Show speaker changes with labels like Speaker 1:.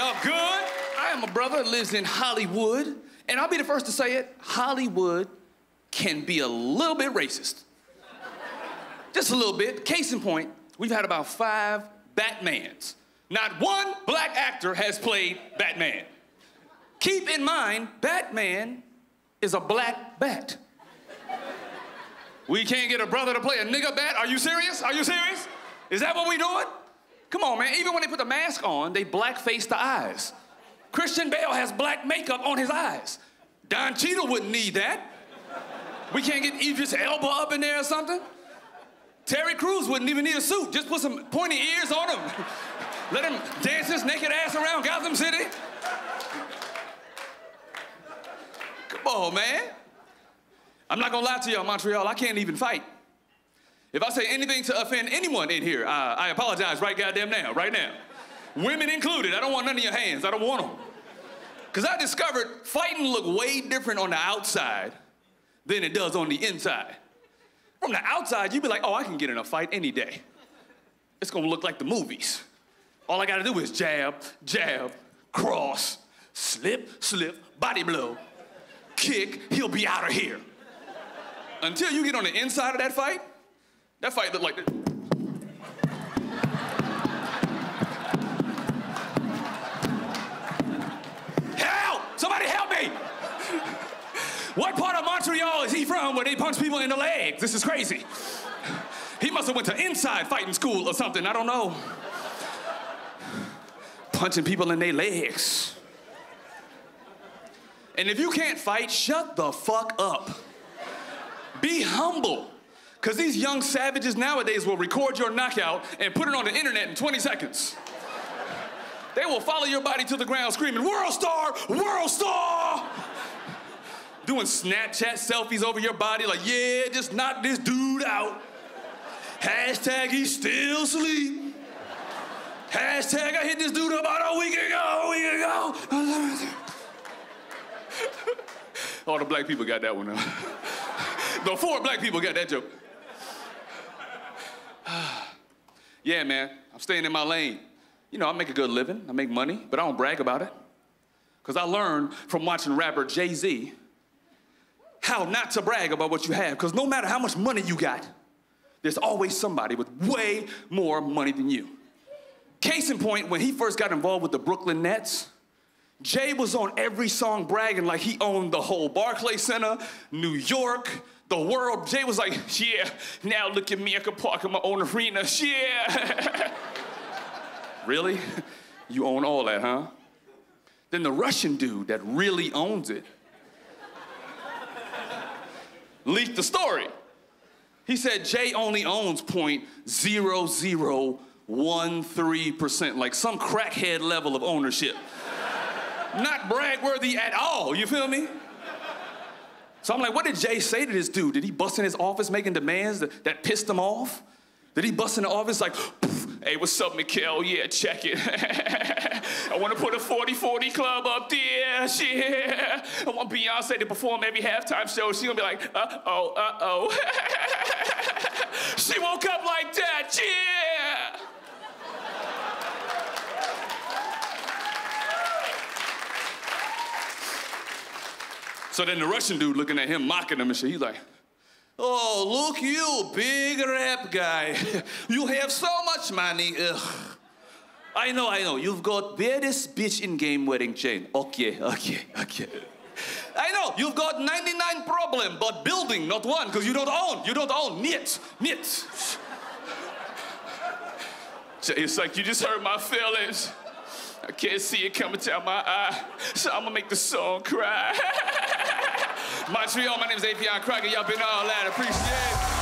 Speaker 1: Uh, good. I am a brother that lives in Hollywood, and I'll be the first to say it. Hollywood can be a little bit racist. Just a little bit. Case in point, we've had about five Batmans. Not one black actor has played Batman. Keep in mind, Batman is a black bat. We can't get a brother to play a nigga bat? Are you serious? Are you serious? Is that what we doing? Come on, man. Even when they put the mask on, they blackface the eyes. Christian Bale has black makeup on his eyes. Don Cheadle wouldn't need that. We can't get Idris Elba up in there or something. Terry Crews wouldn't even need a suit. Just put some pointy ears on him. Let him dance his naked ass around Gotham City. Come on, man. I'm not gonna lie to y'all, Montreal, I can't even fight. If I say anything to offend anyone in here, uh, I apologize right goddamn now, right now. Women included, I don't want none of your hands, I don't want them. Because I discovered fighting look way different on the outside than it does on the inside. From the outside, you'd be like, oh, I can get in a fight any day. It's gonna look like the movies. All I gotta do is jab, jab, cross, slip, slip, body blow, kick, he'll be out of here. Until you get on the inside of that fight, that fight looked like this. Help! Somebody help me! What part of Montreal is he from where they punch people in the legs? This is crazy. He must have went to inside fighting school or something, I don't know. Punching people in their legs. And if you can't fight, shut the fuck up. Be humble. Because these young savages nowadays will record your knockout and put it on the internet in 20 seconds. They will follow your body to the ground screaming, World Star! World Star! Doing Snapchat selfies over your body, like, yeah, just knock this dude out. Hashtag he's still asleep. Hashtag I hit this dude about a week ago, a week ago. All the black people got that one. the four black people got that joke. Yeah, man, I'm staying in my lane. You know, I make a good living, I make money, but I don't brag about it. Because I learned from watching rapper Jay Z how not to brag about what you have. Because no matter how much money you got, there's always somebody with way more money than you. Case in point, when he first got involved with the Brooklyn Nets, Jay was on every song bragging like he owned the whole Barclay Center, New York, the world. Jay was like, yeah, now look at me, I can park in my own arena, yeah. really? You own all that, huh? Then the Russian dude that really owns it leaked the story. He said Jay only owns 0.0013%, like some crackhead level of ownership. Not bragworthy at all, you feel me? So I'm like, what did Jay say to this dude? Did he bust in his office making demands that, that pissed him off? Did he bust in the office like, hey, what's up, Mikhail? Yeah, check it. I want to put a 40-40 club up there, yeah. I want Beyonce to perform every halftime show. She's gonna be like, uh-oh, uh-oh. she woke up like that, yeah. So then the Russian dude looking at him, mocking him and shit, he's like, Oh, look you, big rap guy. you have so much money. Ugh. I know, I know. You've got baddest bitch in game wearing chain. Okay, okay, okay. I know, you've got 99 problem, but building, not one, because you don't own. You don't own. Niet, niet. It's like you just hurt my feelings. I can't see it coming down my eye, so I'm gonna make the song cry. Montreal, my name is Affion Crockett. Y'all been all that. Appreciate it.